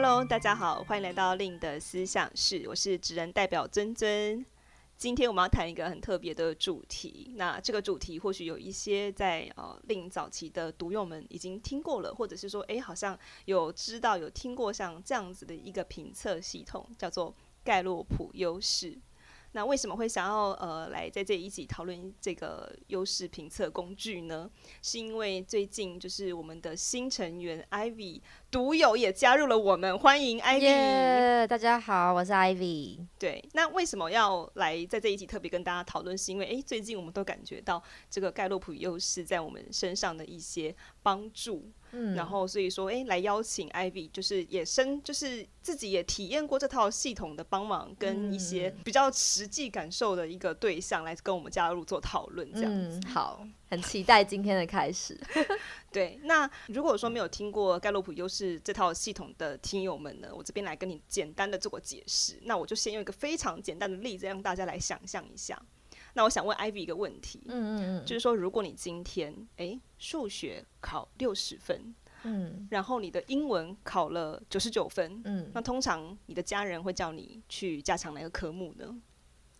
Hello，大家好，欢迎来到令的思想室，我是职人代表尊尊。今天我们要谈一个很特别的主题，那这个主题或许有一些在呃令早期的读友们已经听过了，或者是说，哎，好像有知道有听过像这样子的一个评测系统，叫做盖洛普优势。那为什么会想要呃来在这一起讨论这个优势评测工具呢？是因为最近就是我们的新成员 Ivy 独友也加入了我们，欢迎 Ivy。大家好，我是 Ivy。对，那为什么要来在这一集特别跟大家讨论？是因为诶，最近我们都感觉到这个盖洛普优势在我们身上的一些帮助。嗯，然后所以说，哎，来邀请 Ivy，就是也深，就是自己也体验过这套系统的帮忙，跟一些比较实际感受的一个对象来跟我们加入做讨论，这样子。嗯，好，很期待今天的开始。对，那如果说没有听过盖洛普优势这套系统的听友们呢，我这边来跟你简单的做个解释。那我就先用一个非常简单的例子，让大家来想象一下。那我想问 Ivy 一个问题，嗯嗯嗯，就是说，如果你今天诶数学考六十分，嗯，然后你的英文考了九十九分，嗯，那通常你的家人会叫你去加强哪个科目呢？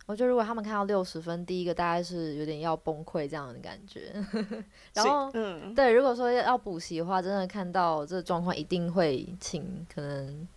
我觉得如果他们看到六十分，第一个大概是有点要崩溃这样的感觉，然后，嗯，对，如果说要补习的话，真的看到这个状况，一定会请可能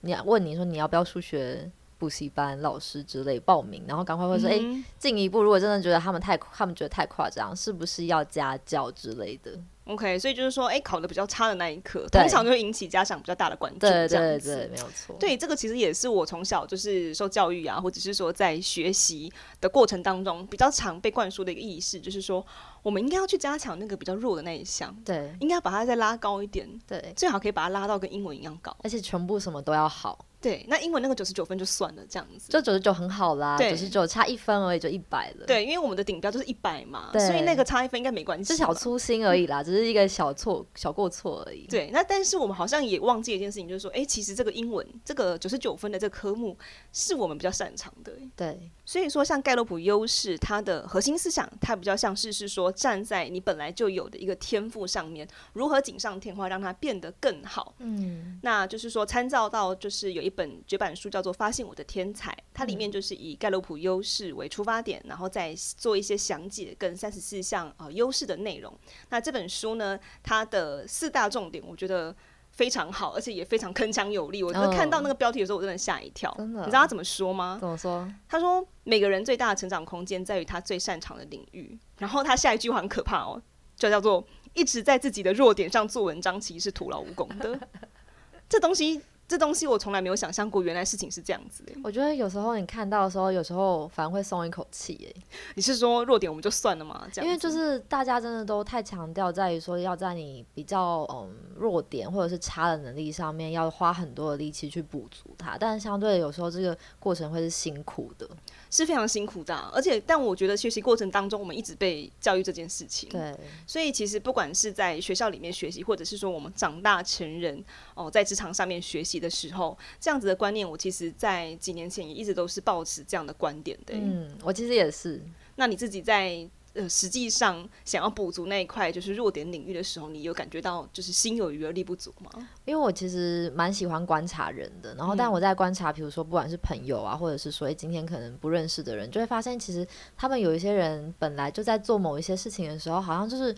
你要问你说你要不要数学。补习班老师之类报名，然后赶快会说：“哎、嗯，进一步，如果真的觉得他们太，他们觉得太夸张，是不是要家教之类的？” OK，所以就是说，哎、欸，考的比较差的那一刻，通常就会引起家长比较大的关注。对对对，没有错。对，这个其实也是我从小就是受教育啊，或者是说在学习的过程当中比较常被灌输的一个意识，就是说我们应该要去加强那个比较弱的那一项，对，应该要把它再拉高一点，对，最好可以把它拉到跟英文一样高，而且全部什么都要好。对，那英文那个九十九分就算了，这样子就九十九很好啦，九十九差一分而已就一百了。对，因为我们的顶标就是一百嘛，所以那个差一分应该没关系，是小粗心而已啦，嗯、只是一个小错、小过错而已。对，那但是我们好像也忘记一件事情，就是说，哎、欸，其实这个英文这个九十九分的这个科目是我们比较擅长的。对，所以说像盖洛普优势，它的核心思想，它比较像是是说站在你本来就有的一个天赋上面，如何锦上添花，让它变得更好。嗯，那就是说参照到就是有一本绝版书。叫做发现我的天才，它里面就是以盖洛普优势为出发点，然后再做一些详解跟三十四项呃优势的内容。那这本书呢，它的四大重点我觉得非常好，而且也非常铿锵有力。我看到那个标题的时候，我真的吓一跳。真的，你知道他怎么说吗？怎么说？他说每个人最大的成长空间在于他最擅长的领域。然后他下一句话很可怕哦，就叫做一直在自己的弱点上做文章，其实是徒劳无功的。这东西。这东西我从来没有想象过，原来事情是这样子的。我觉得有时候你看到的时候，有时候反而会松一口气。哎，你是说弱点我们就算了吗？这样，因为就是大家真的都太强调在于说要在你比较嗯弱点或者是差的能力上面，要花很多的力气去补足它。但是相对有时候这个过程会是辛苦的。是非常辛苦的，而且，但我觉得学习过程当中，我们一直被教育这件事情。对，所以其实不管是在学校里面学习，或者是说我们长大成人哦，在职场上面学习的时候，这样子的观念，我其实在几年前也一直都是抱持这样的观点的。嗯，我其实也是。那你自己在？呃，实际上想要补足那一块就是弱点领域的时候，你有感觉到就是心有余而力不足吗？因为我其实蛮喜欢观察人的，然后但我在观察，比如说不管是朋友啊，或者是说今天可能不认识的人，就会发现其实他们有一些人本来就在做某一些事情的时候，好像就是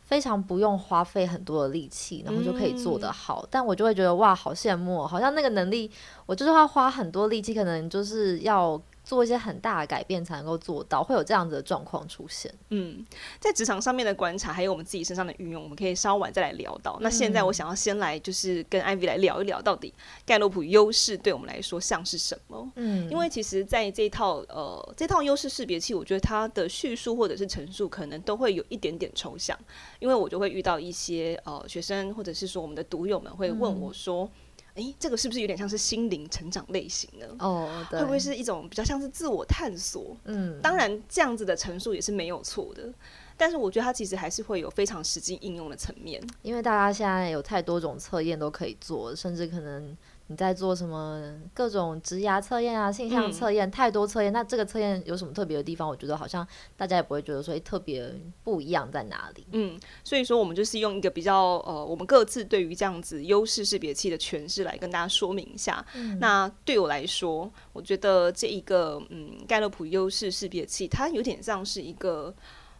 非常不用花费很多的力气，然后就可以做得好。但我就会觉得哇，好羡慕，好像那个能力我就是要花很多力气，可能就是要。做一些很大的改变才能够做到，会有这样子的状况出现。嗯，在职场上面的观察，还有我们自己身上的运用，我们可以稍晚再来聊到。嗯、那现在我想要先来就是跟 Ivy 来聊一聊，到底盖洛普优势对我们来说像是什么？嗯，因为其实在这套呃这套优势识别器，我觉得它的叙述或者是陈述可能都会有一点点抽象，因为我就会遇到一些呃学生或者是说我们的读友们会问我说。嗯诶，这个是不是有点像是心灵成长类型呢？哦，对，会不会是一种比较像是自我探索？嗯，当然这样子的陈述也是没有错的，但是我觉得它其实还是会有非常实际应用的层面。因为大家现在有太多种测验都可以做，甚至可能你在做什么各种职涯测验啊、性向测验，太多测验，那这个测验有什么特别的地方？我觉得好像大家也不会觉得说特别不一样在哪里。嗯，所以说我们就是用一个比较呃，我们各自对于这样子优势识别器的诠释来跟大家说明一下。嗯、那对我来说，我觉得这一个嗯盖洛普优势识别器，它有点像是一个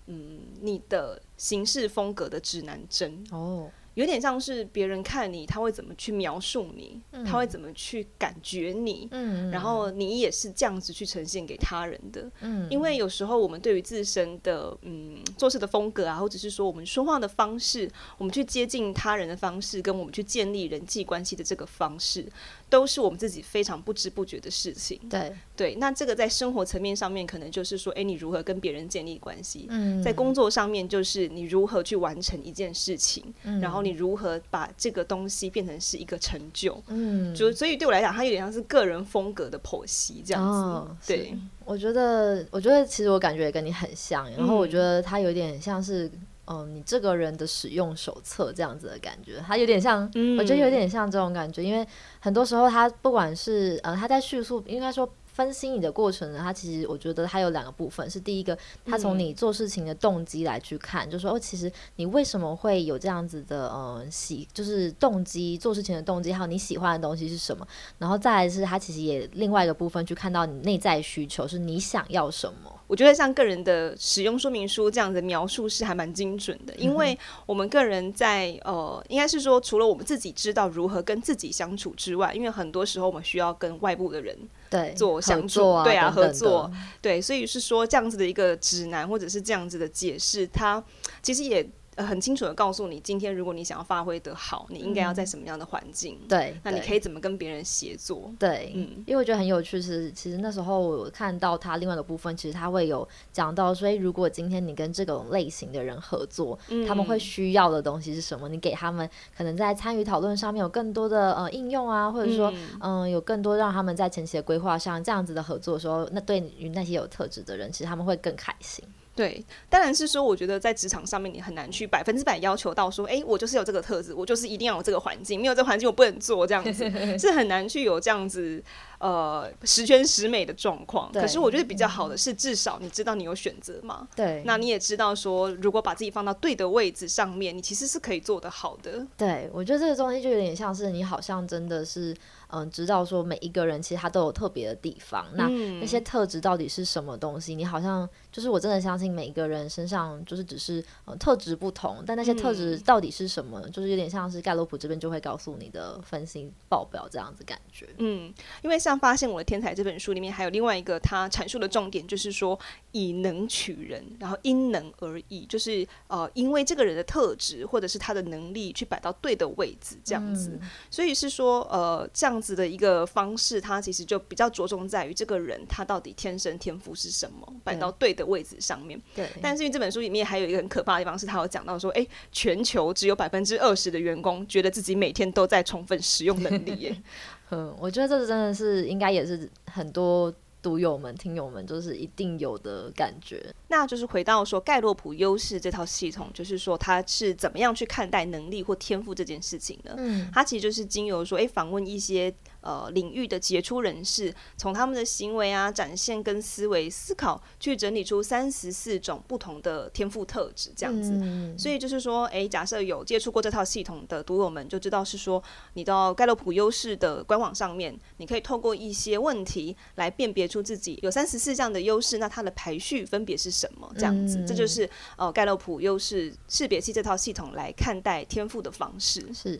嗯你的行事风格的指南针哦。有点像是别人看你，他会怎么去描述你，嗯、他会怎么去感觉你，嗯、然后你也是这样子去呈现给他人的。嗯、因为有时候我们对于自身的嗯做事的风格啊，或者是说我们说话的方式，我们去接近他人的方式，跟我们去建立人际关系的这个方式，都是我们自己非常不知不觉的事情。对对，那这个在生活层面上面，可能就是说，哎，你如何跟别人建立关系？嗯、在工作上面，就是你如何去完成一件事情，嗯、然后。你如何把这个东西变成是一个成就？嗯，就所以对我来讲，它有点像是个人风格的剖析这样子。哦、对，我觉得，我觉得其实我感觉也跟你很像。然后我觉得它有点像是，嗯、呃，你这个人的使用手册这样子的感觉。它有点像，嗯、我觉得有点像这种感觉，因为很多时候他不管是呃，他在叙述，应该说。分析你的过程呢，它其实我觉得它有两个部分，是第一个，它从你做事情的动机来去看，嗯、就说哦，其实你为什么会有这样子的嗯喜，就是动机做事情的动机，还有你喜欢的东西是什么，然后再来是它其实也另外一个部分去看到你内在需求，是你想要什么。我觉得像个人的使用说明书这样子描述是还蛮精准的，因为我们个人在呃，应该是说除了我们自己知道如何跟自己相处之外，因为很多时候我们需要跟外部的人对做相处，啊、对啊，合作，对，所以是说这样子的一个指南或者是这样子的解释，它其实也。呃，很清楚的告诉你，今天如果你想要发挥得好，你应该要在什么样的环境？嗯、对，那你可以怎么跟别人协作？对，嗯，因为我觉得很有趣是，其实那时候我看到他另外一个部分，其实他会有讲到所以，如果今天你跟这种类型的人合作，嗯、他们会需要的东西是什么？你给他们可能在参与讨论上面有更多的呃应用啊，或者说嗯、呃，有更多让他们在前期的规划上这样子的合作的时候，那对于那些有特质的人，其实他们会更开心。对，当然是说，我觉得在职场上面，你很难去百分之百要求到说，哎，我就是有这个特质，我就是一定要有这个环境，没有这个环境我不能做这样子，是很难去有这样子呃十全十美的状况。可是我觉得比较好的是，至少你知道你有选择嘛。对，那你也知道说，如果把自己放到对的位置上面，你其实是可以做得好的。对，我觉得这个东西就有点像是你好像真的是。嗯，知道说每一个人其实他都有特别的地方，那那些特质到底是什么东西？你好像就是我真的相信每一个人身上就是只是呃特质不同，但那些特质到底是什么？就是有点像是盖洛普这边就会告诉你的分析报表这样子感觉。嗯，因为像《发现我的天才》这本书里面还有另外一个他阐述的重点，就是说以能取人，然后因能而异，就是呃因为这个人的特质或者是他的能力去摆到对的位置这样子，嗯、所以是说呃这样。子的一个方式，它其实就比较着重在于这个人他到底天生天赋是什么，摆到对的位置上面。对。但是因为这本书里面还有一个很可怕的地方，是他有讲到说，哎，全球只有百分之二十的员工觉得自己每天都在充分使用能力耶。嗯，我觉得这个真的是应该也是很多。读友们、听友们，就是一定有的感觉。那就是回到说盖洛普优势这套系统，就是说他是怎么样去看待能力或天赋这件事情呢？嗯，他其实就是经由说，诶，访问一些呃领域的杰出人士，从他们的行为啊、展现跟思维思考，去整理出三十四种不同的天赋特质，这样子。嗯，所以就是说，诶，假设有接触过这套系统的读友们，就知道是说，你到盖洛普优势的官网上面，你可以透过一些问题来辨别。出自己有三十四项的优势，那它的排序分别是什么？这样子，嗯、这就是呃盖洛普优势识别器这套系统来看待天赋的方式。是，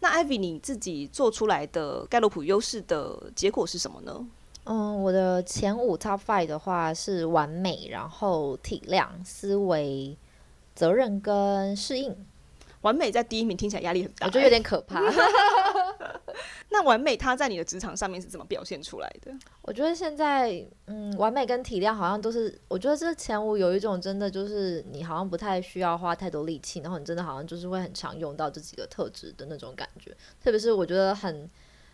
那艾比你自己做出来的盖洛普优势的结果是什么呢？嗯，我的前五 Top Five 的话是完美，然后体谅、思维、责任跟适应。完美在第一名，听起来压力很大，我觉得有点可怕。那完美，它在你的职场上面是怎么表现出来的？我觉得现在，嗯，完美跟体谅好像都是，我觉得这前五有一种真的就是你好像不太需要花太多力气，然后你真的好像就是会很常用到这几个特质的那种感觉。特别是我觉得很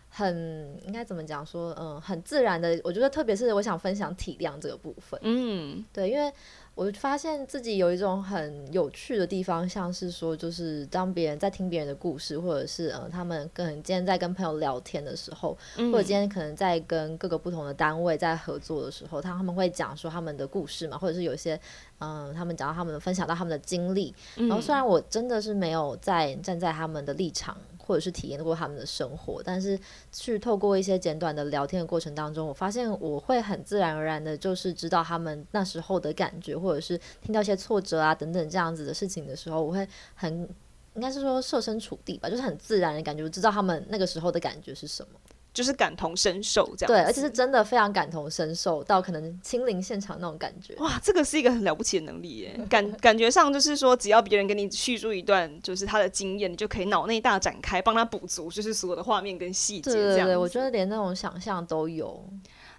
很应该怎么讲说，嗯，很自然的。我觉得特别是我想分享体谅这个部分，嗯，对，因为。我发现自己有一种很有趣的地方，像是说，就是当别人在听别人的故事，或者是呃，他们跟今天在跟朋友聊天的时候，嗯、或者今天可能在跟各个不同的单位在合作的时候，他他们会讲说他们的故事嘛，或者是有一些嗯、呃，他们讲到他们分享到他们的经历，然后虽然我真的是没有在站在他们的立场。或者是体验过他们的生活，但是去透过一些简短的聊天的过程当中，我发现我会很自然而然的，就是知道他们那时候的感觉，或者是听到一些挫折啊等等这样子的事情的时候，我会很应该是说设身处地吧，就是很自然的感觉，我知道他们那个时候的感觉是什么。就是感同身受这样，对，而且是真的非常感同身受到可能亲临现场那种感觉。哇，这个是一个很了不起的能力耶！感 感觉上就是说，只要别人给你叙述一段就是他的经验，你就可以脑内大展开，帮他补足，就是所有的画面跟细节。对对对，我觉得连那种想象都有。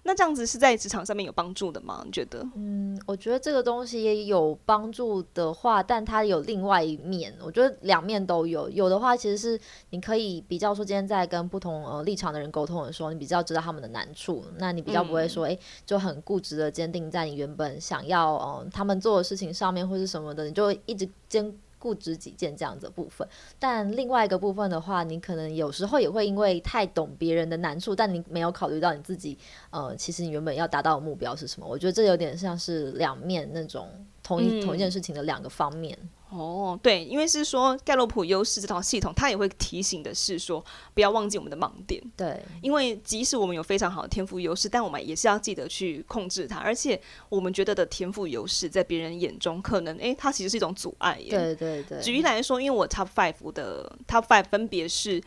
那这样子是在职场上面有帮助的吗？你觉得？嗯，我觉得这个东西也有帮助的话，但它有另外一面。我觉得两面都有。有的话，其实是你可以比较说，今天在跟不同呃立场的人沟通的时候，你比较知道他们的难处，那你比较不会说，诶、嗯欸，就很固执的坚定在你原本想要呃他们做的事情上面，或是什么的，你就一直坚。固执己见这样子的部分，但另外一个部分的话，你可能有时候也会因为太懂别人的难处，但你没有考虑到你自己，呃，其实你原本要达到的目标是什么？我觉得这有点像是两面那种同一、嗯、同一件事情的两个方面。哦，对，因为是说盖洛普优势这套系统，它也会提醒的是说，不要忘记我们的盲点。对，因为即使我们有非常好的天赋优势，但我们也是要记得去控制它。而且我们觉得的天赋优势，在别人眼中可能，诶，它其实是一种阻碍耶。对对对。举例来说，因为我 Top Five 的 Top Five 分别是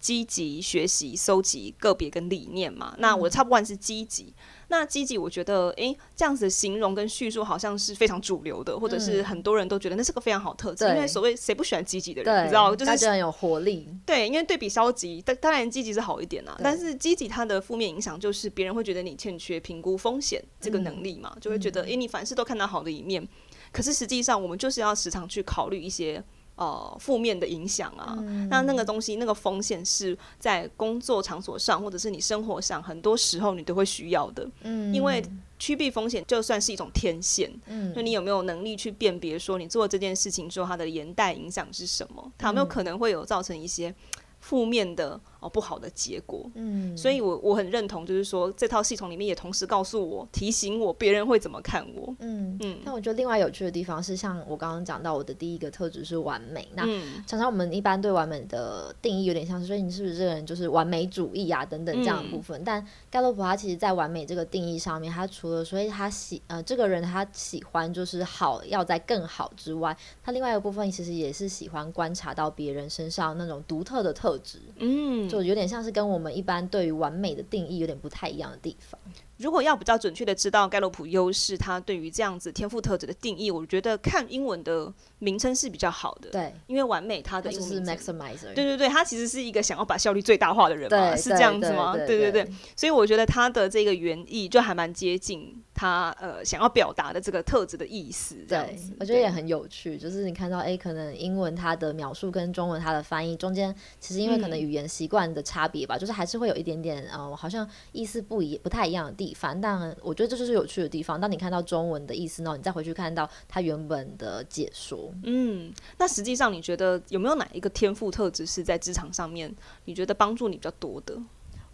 积极学习、收集个别跟理念嘛。嗯、那我的 Top One 是积极。那积极，我觉得，诶、欸，这样子的形容跟叙述好像是非常主流的，或者是很多人都觉得那是个非常好特质，嗯、因为所谓谁不喜欢积极的人，你知道，就是很有活力。对，因为对比消极，但当然积极是好一点啦，但是积极它的负面影响就是别人会觉得你欠缺评估风险这个能力嘛，嗯、就会觉得，诶、欸，你凡事都看到好的一面，可是实际上我们就是要时常去考虑一些。呃，负面的影响啊，嗯、那那个东西，那个风险是在工作场所上，或者是你生活上，很多时候你都会需要的。嗯，因为趋避风险就算是一种天线。嗯，就你有没有能力去辨别，说你做这件事情之后，它的连带影响是什么？它有没有可能会有造成一些负面的？哦，不好的结果。嗯，所以我我很认同，就是说这套系统里面也同时告诉我、提醒我，别人会怎么看我。嗯嗯。那我觉得另外有趣的地方是，像我刚刚讲到，我的第一个特质是完美。那常常我们一般对完美的定义有点像是，所以你是不是这个人就是完美主义啊等等这样的部分。嗯、但盖洛普他其实在完美这个定义上面，他除了所以他喜呃这个人他喜欢就是好要在更好之外，他另外一个部分其实也是喜欢观察到别人身上那种独特的特质。嗯。就有点像是跟我们一般对于完美的定义有点不太一样的地方。如果要比较准确的知道盖洛普优势，它对于这样子天赋特质的定义，我觉得看英文的名称是比较好的。对，因为完美它的就是 maximizer。对对对，它其实是一个想要把效率最大化的人嘛，是这样子吗？对对对，所以我觉得它的这个原意就还蛮接近他呃想要表达的这个特质的意思。这样子，我觉得也很有趣，就是你看到哎，可能英文它的描述跟中文它的翻译中间，其实因为可能语言习惯的差别吧，就是还是会有一点点呃，好像意思不一不太一样的地方，但。我觉得这就是有趣的地方。当你看到中文的意思呢，你再回去看到它原本的解说。嗯，那实际上你觉得有没有哪一个天赋特质是在职场上面你觉得帮助你比较多的？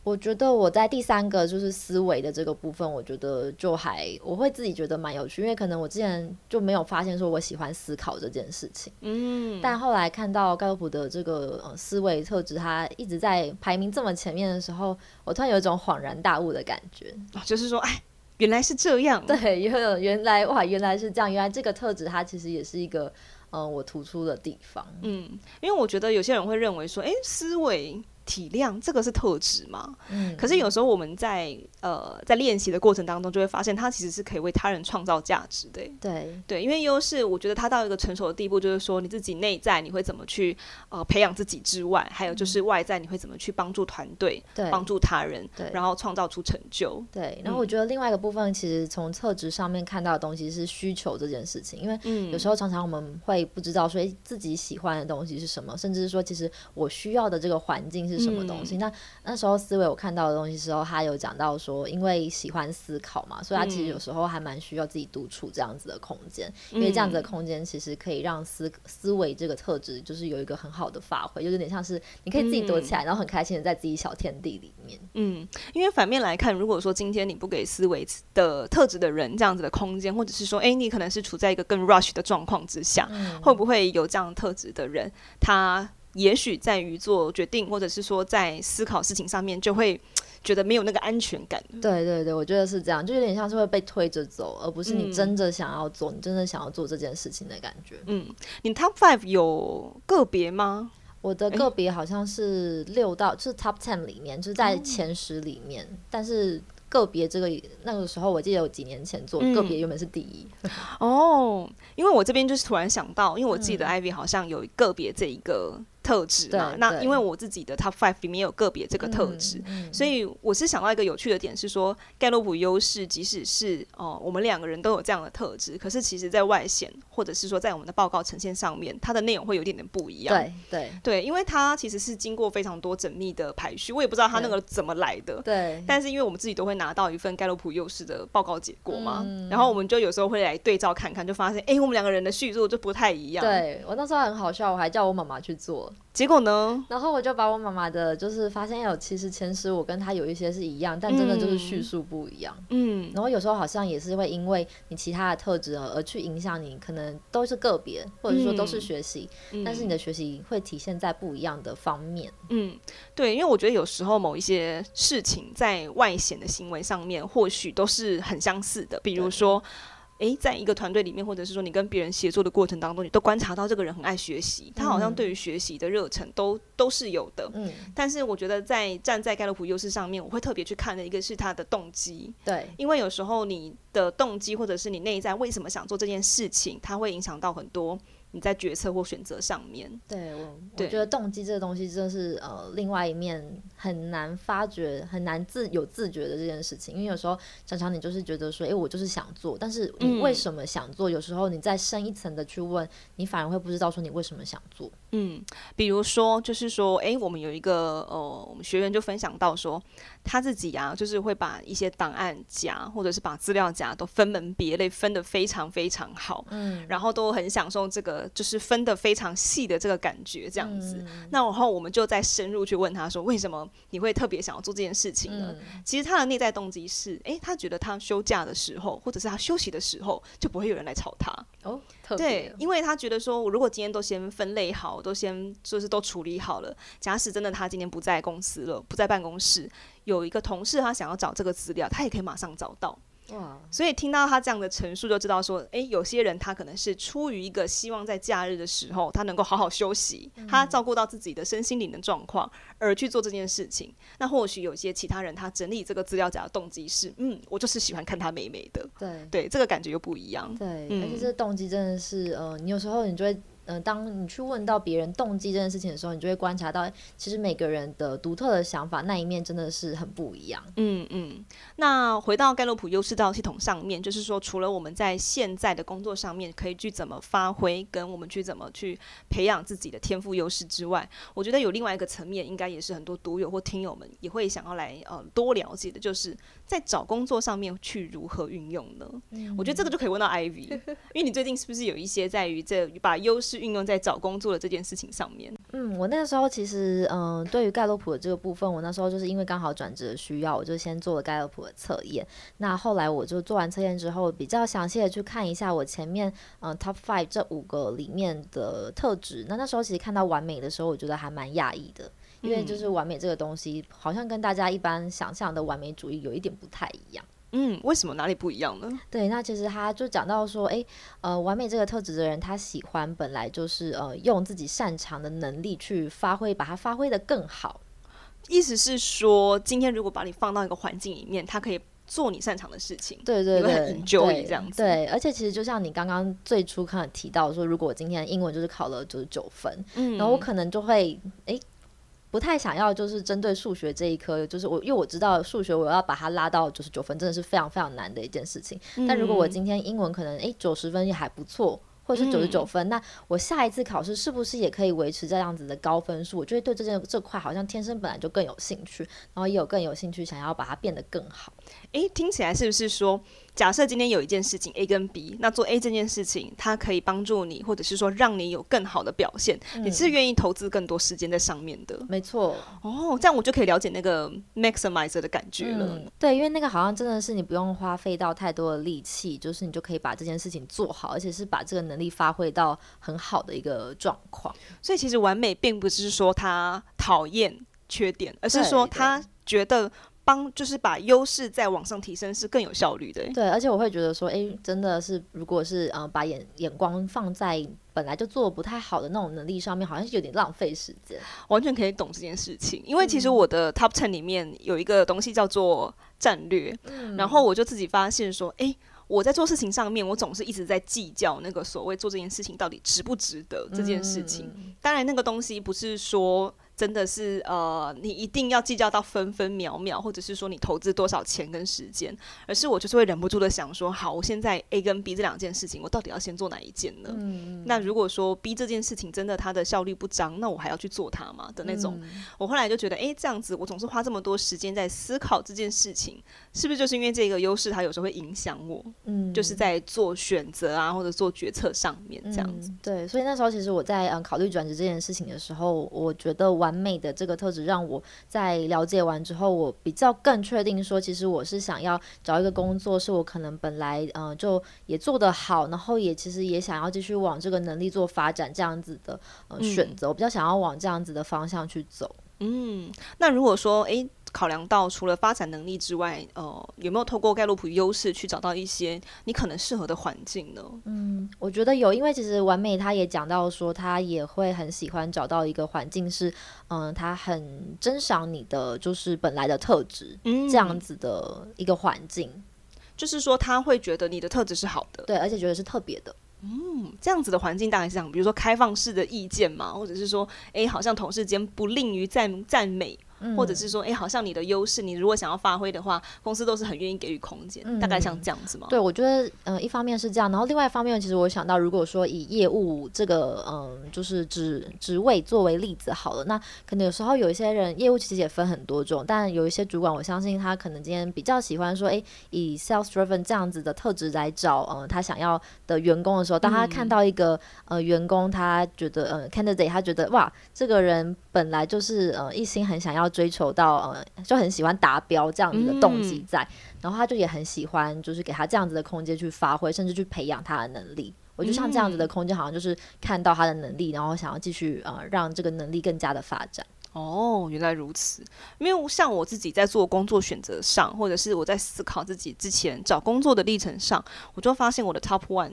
我觉得我在第三个就是思维的这个部分，我觉得就还我会自己觉得蛮有趣，因为可能我之前就没有发现说我喜欢思考这件事情。嗯，但后来看到盖洛普的这个呃思维特质，它一直在排名这么前面的时候，我突然有一种恍然大悟的感觉，就是说，哎。原来是这样，对，有原来哇，原来是这样，原来这个特质它其实也是一个，嗯、呃，我突出的地方，嗯，因为我觉得有些人会认为说，哎，思维。体谅这个是特质嘛？嗯，可是有时候我们在呃在练习的过程当中，就会发现它其实是可以为他人创造价值的。对对，因为优势，我觉得它到一个成熟的地步，就是说你自己内在你会怎么去呃培养自己之外，还有就是外在你会怎么去帮助团队、对帮助他人，对然后创造出成就。对，然后我觉得另外一个部分，其实从特质上面看到的东西是需求这件事情，因为有时候常常我们会不知道说自己喜欢的东西是什么，甚至是说其实我需要的这个环境是。什么东西。嗯、那那时候思维我看到的东西时候，他有讲到说，因为喜欢思考嘛，所以他其实有时候还蛮需要自己独处这样子的空间，嗯、因为这样子的空间其实可以让思思维这个特质就是有一个很好的发挥，就有点像是你可以自己躲起来，嗯、然后很开心的在自己小天地里面。嗯，因为反面来看，如果说今天你不给思维的特质的人这样子的空间，或者是说，哎，你可能是处在一个更 rush 的状况之下，嗯、会不会有这样特质的人，他也许在于做决定，或者是说在思考事情上面，就会觉得没有那个安全感。对对对，我觉得是这样，就有点像是会被推着走，而不是你真的想要做，嗯、你真的想要做这件事情的感觉。嗯，你 Top Five 有个别吗？我的个别好像是六到，就是 Top Ten 里面，就是在前十里面，嗯、但是。个别这个那个时候，我记得有几年前做、嗯、个别原本是第一 哦，因为我这边就是突然想到，因为我记得 Ivy 好像有个别这一个。特质嘛，那因为我自己的 Top Five 里面有个别这个特质，嗯嗯、所以我是想到一个有趣的点是说，盖洛普优势，即使是哦，我们两个人都有这样的特质，可是其实在外显或者是说在我们的报告呈现上面，它的内容会有点点不一样。对对对，因为它其实是经过非常多缜密的排序，我也不知道它那个怎么来的。对。但是因为我们自己都会拿到一份盖洛普优势的报告结果嘛，嗯、然后我们就有时候会来对照看看，就发现哎、欸，我们两个人的叙述就不太一样。对，我那时候很好笑，我还叫我妈妈去做。结果呢？然后我就把我妈妈的，就是发现有其实前十我跟她有一些是一样，但真的就是叙述不一样。嗯，然后有时候好像也是会因为你其他的特质而去影响你，可能都是个别，或者说都是学习，嗯、但是你的学习会体现在不一样的方面。嗯，对，因为我觉得有时候某一些事情在外显的行为上面，或许都是很相似的，比如说。诶，在一个团队里面，或者是说你跟别人协作的过程当中，你都观察到这个人很爱学习，他好像对于学习的热忱都都是有的。嗯，但是我觉得在站在盖洛普优势上面，我会特别去看的一个是他的动机。对，因为有时候你的动机或者是你内在为什么想做这件事情，它会影响到很多。你在决策或选择上面，对我，我觉得动机这个东西真的是呃，另外一面很难发觉、很难自有自觉的这件事情。因为有时候常常你就是觉得说，哎，我就是想做，但是你为什么想做？嗯、有时候你再深一层的去问，你反而会不知道说你为什么想做。嗯，比如说就是说，哎，我们有一个呃，我们学员就分享到说，他自己啊，就是会把一些档案夹或者是把资料夹都分门别类，分得非常非常好，嗯，然后都很享受这个。就是分得非常细的这个感觉，这样子。嗯、那然后我们就再深入去问他说，为什么你会特别想要做这件事情呢？嗯、其实他的内在动机是，诶，他觉得他休假的时候，或者是他休息的时候，就不会有人来吵他。哦。对，因为他觉得说，我如果今天都先分类好，都先就是都处理好了，假使真的他今天不在公司了，不在办公室，有一个同事他想要找这个资料，他也可以马上找到。哇，所以听到他这样的陈述，就知道说，诶、欸，有些人他可能是出于一个希望在假日的时候，他能够好好休息，嗯、他照顾到自己的身心灵的状况，而去做这件事情。那或许有些其他人，他整理这个资料夹的动机是，嗯，我就是喜欢看他美美的。对对，这个感觉又不一样。对，嗯、而且这动机真的是，呃，你有时候你就会。嗯、呃，当你去问到别人动机这件事情的时候，你就会观察到，其实每个人的独特的想法那一面真的是很不一样。嗯嗯。那回到盖洛普优势道系统上面，就是说，除了我们在现在的工作上面可以去怎么发挥，跟我们去怎么去培养自己的天赋优势之外，我觉得有另外一个层面，应该也是很多读友或听友们也会想要来呃多了解的，就是在找工作上面去如何运用呢？嗯、我觉得这个就可以问到 Ivy，因为你最近是不是有一些在于这把优势运用在找工作的这件事情上面。嗯，我那个时候其实，嗯、呃，对于盖洛普的这个部分，我那时候就是因为刚好转职的需要，我就先做了盖洛普的测验。那后来我就做完测验之后，比较详细的去看一下我前面，嗯、呃、，Top Five 这五个里面的特质。那那时候其实看到完美的时候，我觉得还蛮讶异的，因为就是完美这个东西，好像跟大家一般想象的完美主义有一点不太一样。嗯，为什么哪里不一样呢？对，那其实他就讲到说，诶，呃，完美这个特质的人，他喜欢本来就是呃，用自己擅长的能力去发挥，把它发挥的更好。意思是说，今天如果把你放到一个环境里面，他可以做你擅长的事情，对对对，很 enjoy 这样子。对，而且其实就像你刚刚最初可能提到说，如果我今天英文就是考了九十九分，嗯，然后我可能就会诶。不太想要，就是针对数学这一科，就是我，因为我知道数学我要把它拉到九十九分，真的是非常非常难的一件事情。嗯、但如果我今天英文可能诶九十分也还不错，或者是九十九分，嗯、那我下一次考试是不是也可以维持这样子的高分数？我就会对这件这块好像天生本来就更有兴趣，然后也有更有兴趣想要把它变得更好。诶，听起来是不是说，假设今天有一件事情 A 跟 B，那做 A 这件事情，它可以帮助你，或者是说让你有更好的表现，嗯、你是愿意投资更多时间在上面的？没错。哦，这样我就可以了解那个 maximizer 的感觉了。嗯、对，因为那个好像真的是你不用花费到太多的力气，就是你就可以把这件事情做好，而且是把这个能力发挥到很好的一个状况。所以其实完美并不是说他讨厌缺点，而是说他觉得。帮就是把优势再往上提升是更有效率的。对，而且我会觉得说，诶，真的是，如果是嗯、呃，把眼眼光放在本来就做得不太好的那种能力上面，好像是有点浪费时间。完全可以懂这件事情，因为其实我的 Top Ten 里面有一个东西叫做战略，嗯、然后我就自己发现说，诶，我在做事情上面，我总是一直在计较那个所谓做这件事情到底值不值得这件事情。嗯、当然，那个东西不是说。真的是呃，你一定要计较到分分秒秒，或者是说你投资多少钱跟时间，而是我就是会忍不住的想说，好，我现在 A 跟 B 这两件事情，我到底要先做哪一件呢？嗯、那如果说 B 这件事情真的它的效率不彰，那我还要去做它吗？的那种，嗯、我后来就觉得，哎、欸，这样子我总是花这么多时间在思考这件事情，是不是就是因为这个优势，它有时候会影响我？嗯，就是在做选择啊，或者做决策上面这样子。嗯、对，所以那时候其实我在嗯考虑转职这件事情的时候，我觉得我。完美的这个特质让我在了解完之后，我比较更确定说，其实我是想要找一个工作，是我可能本来嗯、就也做得好，然后也其实也想要继续往这个能力做发展这样子的呃选择，我比较想要往这样子的方向去走。嗯，那如果说诶。考量到除了发展能力之外，呃，有没有透过盖洛普优势去找到一些你可能适合的环境呢？嗯，我觉得有，因为其实完美他也讲到说，他也会很喜欢找到一个环境是，嗯、呃，他很珍赏你的就是本来的特质，嗯，这样子的一个环境，就是说他会觉得你的特质是好的，对，而且觉得是特别的。嗯，这样子的环境大概是这样，比如说开放式的意见嘛，或者是说，哎，好像同事间不吝于赞赞美。或者是说，哎、欸，好像你的优势，你如果想要发挥的话，公司都是很愿意给予空间，嗯、大概像这样子吗？对，我觉得，嗯、呃，一方面是这样，然后另外一方面，其实我想到，如果说以业务这个，嗯、呃，就是职职位作为例子好了，那可能有时候有一些人业务其实也分很多种，但有一些主管，我相信他可能今天比较喜欢说，哎、欸，以 sales driven 这样子的特质来找，嗯、呃，他想要的员工的时候，当他看到一个、嗯、呃员工，他觉得，呃，candidate，他觉得哇，这个人本来就是呃一心很想要追求到呃。就很喜欢达标这样子的动机在，嗯、然后他就也很喜欢，就是给他这样子的空间去发挥，甚至去培养他的能力。我就像这样子的空间，好像就是看到他的能力，然后想要继续呃让这个能力更加的发展。哦，原来如此。因为像我自己在做工作选择上，或者是我在思考自己之前找工作的历程上，我就发现我的 top one。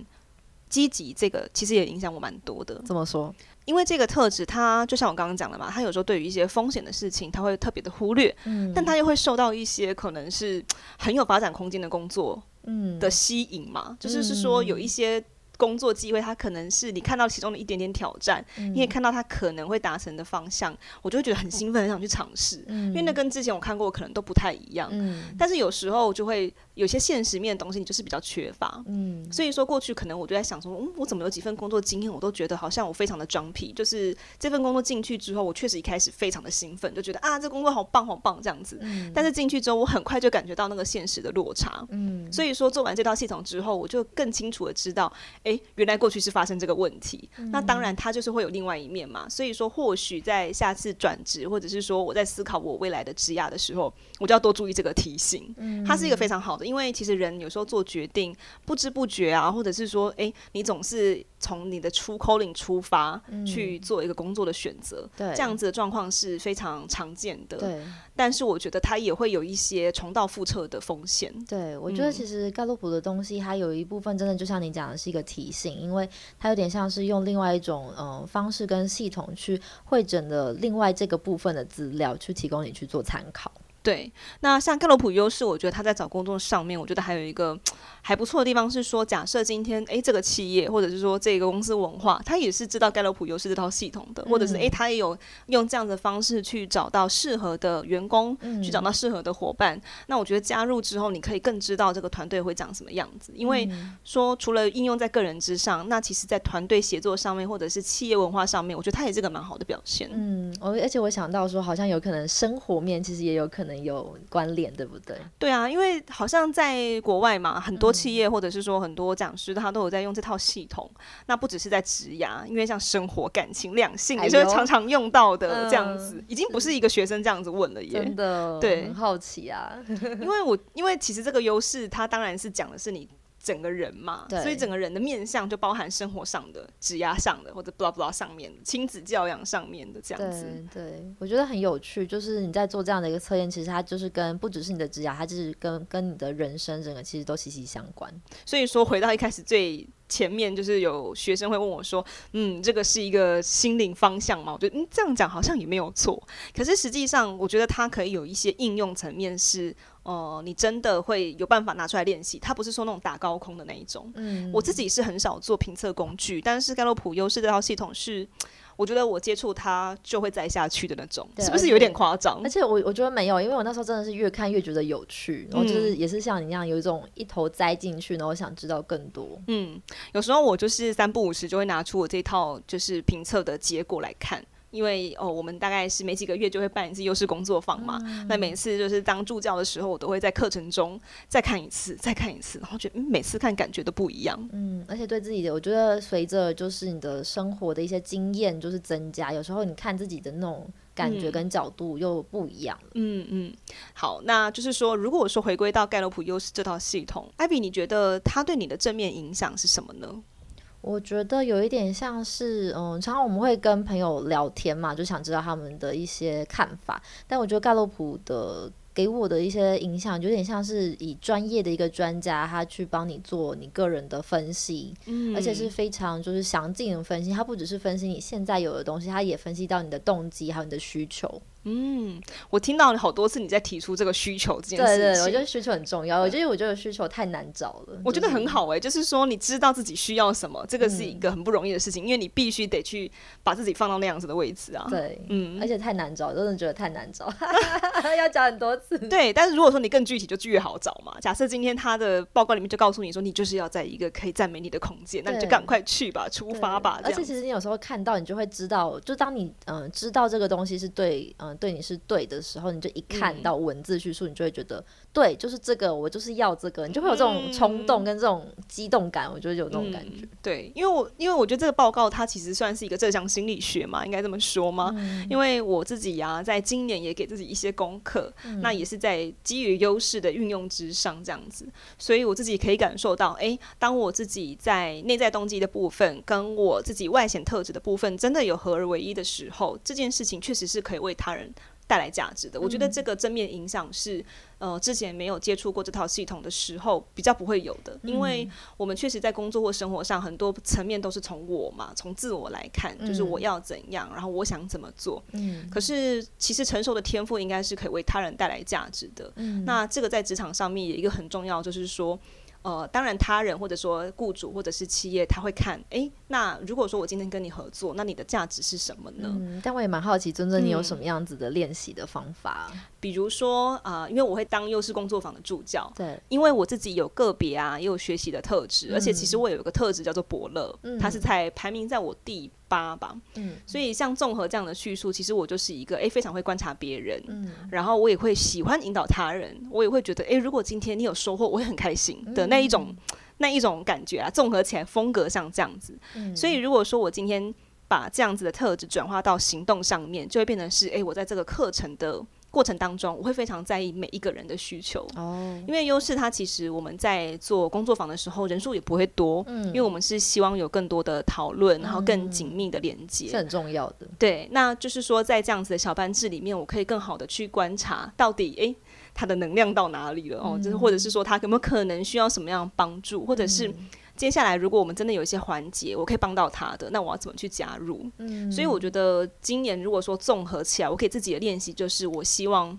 积极这个其实也影响我蛮多的。怎么说？因为这个特质，它就像我刚刚讲的嘛，它有时候对于一些风险的事情，他会特别的忽略，嗯，但他又会受到一些可能是很有发展空间的工作，嗯，的吸引嘛，嗯、就是是说有一些。工作机会，它可能是你看到其中的一点点挑战，嗯、你也看到它可能会达成的方向，我就会觉得很兴奋，很想去尝试，嗯、因为那跟之前我看过可能都不太一样。嗯、但是有时候就会有些现实面的东西，你就是比较缺乏。嗯、所以说过去可能我就在想说，嗯，我怎么有几份工作经验，我都觉得好像我非常的装皮。就是这份工作进去之后，我确实一开始非常的兴奋，就觉得啊，这工作好棒好棒这样子。嗯、但是进去之后，我很快就感觉到那个现实的落差。嗯、所以说做完这套系统之后，我就更清楚的知道。诶，原来过去是发生这个问题，嗯、那当然它就是会有另外一面嘛。所以说，或许在下次转职，或者是说我在思考我未来的职涯的时候，我就要多注意这个提醒。嗯，它是一个非常好的，因为其实人有时候做决定不知不觉啊，或者是说，哎，你总是。从你的出 calling 出发去做一个工作的选择，嗯、对，这样子的状况是非常常见的。对，但是我觉得它也会有一些重蹈覆辙的风险。对，我觉得其实盖洛普的东西，它有一部分真的就像你讲的是一个提醒，因为它有点像是用另外一种嗯、呃、方式跟系统去会诊的另外这个部分的资料，去提供你去做参考。对，那像盖洛普优势，我觉得他在找工作上面，我觉得还有一个还不错的地方是说，假设今天诶这个企业或者是说这个公司文化，他也是知道盖洛普优势这套系统的，或者是诶他也有用这样的方式去找到适合的员工，去找到适合的伙伴。那我觉得加入之后，你可以更知道这个团队会长什么样子，因为说除了应用在个人之上，那其实在团队协作上面或者是企业文化上面，我觉得他也是个蛮好的表现。嗯，我而且我想到说，好像有可能生活面其实也有可能。有关联，对不对？对啊，因为好像在国外嘛，很多企业或者是说很多讲师，他都有在用这套系统。嗯、那不只是在职涯，因为像生活、感情、两性，也是常常用到的这样子。哎呃、已经不是一个学生这样子问了耶，真的，对，很好奇啊。因为我因为其实这个优势，它当然是讲的是你。整个人嘛，对所以整个人的面相就包含生活上的、职涯上的，或者 blah blah 上面亲子教养上面的这样子。对，对，我觉得很有趣，就是你在做这样的一个测验，其实它就是跟不只是你的职涯，它就是跟跟你的人生整个其实都息息相关。所以说，回到一开始最。前面就是有学生会问我说：“嗯，这个是一个心灵方向吗？”我觉得嗯，这样讲好像也没有错。可是实际上，我觉得它可以有一些应用层面是，呃，你真的会有办法拿出来练习。它不是说那种打高空的那一种。嗯，我自己是很少做评测工具，但是盖洛普优势这套系统是。我觉得我接触它就会栽下去的那种，是不是有点夸张？而且我我觉得没有，因为我那时候真的是越看越觉得有趣，然后就是也是像你一样有一种一头栽进去，然后想知道更多。嗯，有时候我就是三不五时就会拿出我这套就是评测的结果来看。因为哦，我们大概是每几个月就会办一次优势工作坊嘛。嗯、那每次就是当助教的时候，我都会在课程中再看一次，再看一次，然后觉得嗯，每次看感觉都不一样。嗯，而且对自己的，我觉得随着就是你的生活的一些经验就是增加，有时候你看自己的那种感觉跟角度又不一样。嗯嗯，好，那就是说，如果我说回归到盖洛普优势这套系统，艾比，你觉得它对你的正面影响是什么呢？我觉得有一点像是，嗯，常常我们会跟朋友聊天嘛，就想知道他们的一些看法。但我觉得盖洛普的给我的一些影响，有点像是以专业的一个专家，他去帮你做你个人的分析，嗯，而且是非常就是详尽的分析。他不只是分析你现在有的东西，他也分析到你的动机还有你的需求。嗯，我听到了好多次你在提出这个需求这件事情。对对，我觉得需求很重要。我觉得我觉得需求太难找了。我觉得很好哎、欸，就是说你知道自己需要什么，这个是一个很不容易的事情，嗯、因为你必须得去把自己放到那样子的位置啊。对，嗯，而且太难找，真的觉得太难找，要找很多次。对，但是如果说你更具体，就越好找嘛。假设今天他的报告里面就告诉你说，你就是要在一个可以赞美你的空间，那你就赶快去吧，出发吧。而且其实你有时候看到，你就会知道，就当你嗯、呃、知道这个东西是对，嗯、呃、对你是对的。时候，你就一看到文字叙述，你就会觉得，嗯、对，就是这个，我就是要这个，你就会有这种冲动跟这种激动感，我觉得有那种感觉、嗯。对，因为我因为我觉得这个报告它其实算是一个正向心理学嘛，应该这么说吗？嗯、因为我自己呀、啊，在今年也给自己一些功课，嗯、那也是在基于优势的运用之上这样子，所以我自己可以感受到，哎，当我自己在内在动机的部分跟我自己外显特质的部分真的有合而为一的时候，这件事情确实是可以为他人。带来价值的，我觉得这个正面影响是，呃，之前没有接触过这套系统的时候比较不会有的，因为我们确实在工作或生活上很多层面都是从我嘛，从自我来看，就是我要怎样，然后我想怎么做。嗯，可是其实成熟的天赋应该是可以为他人带来价值的。嗯，那这个在职场上面有一个很重要，就是说。呃，当然，他人或者说雇主或者是企业，他会看，诶，那如果说我今天跟你合作，那你的价值是什么呢？嗯，但我也蛮好奇，尊尊，你有什么样子的练习的方法？嗯比如说啊、呃，因为我会当优势工作坊的助教，对，因为我自己有个别啊，也有学习的特质，嗯、而且其实我有一个特质叫做伯乐，嗯，他是在排名在我第八吧，嗯，所以像综合这样的叙述，其实我就是一个诶非常会观察别人，嗯，然后我也会喜欢引导他人，我也会觉得诶如果今天你有收获，我会很开心的那一种、嗯、那一种感觉啊，综合起来风格像这样子，嗯，所以如果说我今天把这样子的特质转化到行动上面，就会变成是诶我在这个课程的。过程当中，我会非常在意每一个人的需求。哦，因为优势它其实我们在做工作坊的时候人数也不会多，嗯，因为我们是希望有更多的讨论，然后更紧密的连接，是很重要的。对，那就是说在这样子的小班制里面，我可以更好的去观察到底，诶，他的能量到哪里了哦，就是或者是说他有没有可能需要什么样的帮助，或者是。接下来，如果我们真的有一些环节，我可以帮到他的，那我要怎么去加入？嗯，所以我觉得今年如果说综合起来，我给自己的练习就是，我希望，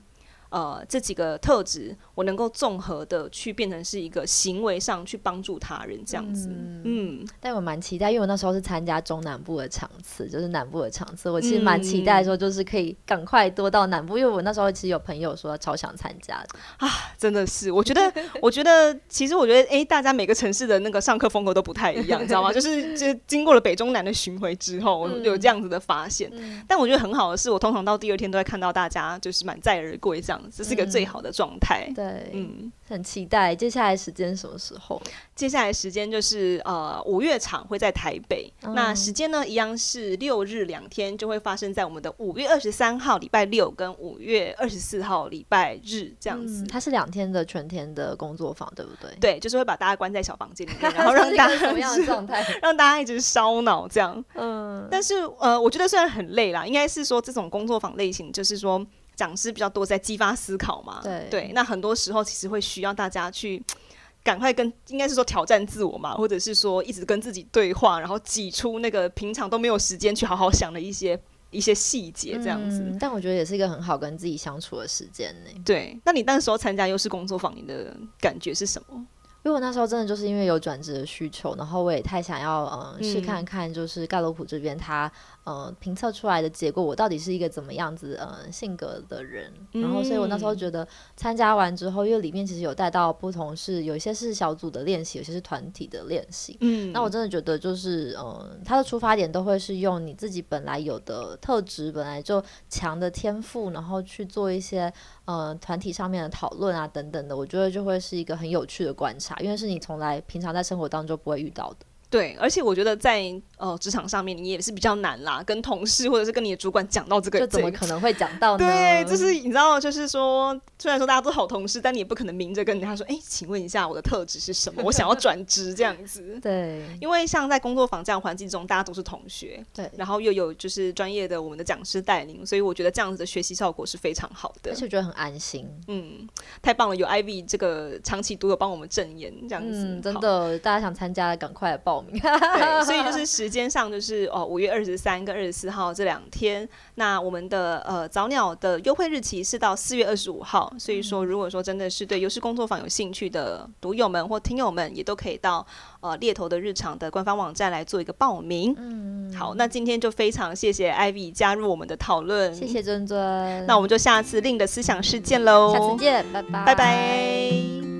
呃这几个特质，我能够综合的去变成是一个行为上去帮助他人这样子。嗯，嗯，但我蛮期待，因为我那时候是参加中南部的场次，就是南部的场次，我其实蛮期待说，就是可以赶快多到南部，嗯，因为我那时候其实有朋友说超想参加的啊，真的是，我觉得，我觉得，其实我觉得，哎，大家每个城市的那个上课风格都不太一样，你知道吗？就是 就经过了北中南的巡回之后，我有这样子的发现。嗯，但我觉得很好的是，我通常到第二天都会看到大家就是满载而归，这样子，这是一个最好的状态。嗯。对，嗯，很期待接下来时间什么时候？接下来时间就是呃五月场会在台北，嗯，那时间呢一样是六日两天，就会发生在我们的五月二十三号礼拜六跟五月二十四号礼拜日这样子。嗯，它是两天的全天的工作坊，对不对？对，就是会把大家关在小房间里面，然后让大家什么样的状态？让大家一直烧脑这样。嗯，但是呃，我觉得虽然很累啦，应该是说这种工作坊类型，就是说讲师比较多，在激发思考嘛。对对，那很多时候其实会需要大家去 赶快跟，应该是说挑战自我嘛，或者是说一直跟自己对话，然后挤出那个平常都没有时间去好好想的一些一些细节这样子。嗯，但我觉得也是一个很好跟自己相处的时间呢。对，那你那时候参加优势工作坊，你的感觉是什么？因为我那时候真的就是因为有转职的需求，然后我也太想要嗯试看看，就是盖洛普这边他呃评测出来的结果，我到底是一个怎么样子呃性格的人。然后所以我那时候觉得参加完之后，因为里面其实有带到不同是有一些是小组的练习，有些是团体的练习。嗯，那我真的觉得就是呃，他的出发点都会是用你自己本来有的特质，本来就强的天赋，然后去做一些呃团体上面的讨论啊等等的，我觉得就会是一个很有趣的观察。因为是你从来平常在生活当中不会遇到的。对，而且我觉得在呃职场上面，你也是比较难啦，跟同事或者是跟你的主管讲到这个，就怎么可能会讲到呢？对，就是你知道，就是说，虽然说大家都好同事，但你也不可能明着跟人家说，哎，请问一下我的特质是什么？我想要转职这样子。对，因为像在工作坊这样环境中，大家都是同学，对，然后又有就是专业的我们的讲师带领，所以我觉得这样子的学习效果是非常好的，而且觉得很安心。嗯，太棒了，有 Ivy 这个长期读友帮我们证言，这样子，嗯，真的，大家想参加的赶快报名。对。所以就是时间上就是哦，五月二十三跟二十四号这两天。那我们的呃早鸟的优惠日期是到四月二十五号。所以说，如果说真的是对优势工作坊有兴趣的读友们或听友们，也都可以到呃猎头的日常的官方网站来做一个报名。嗯，好，那今天就非常谢谢 Ivy 加入我们的讨论。谢谢尊尊。那我们就下次 Lean 的思想事件喽。下次见，拜拜。拜拜。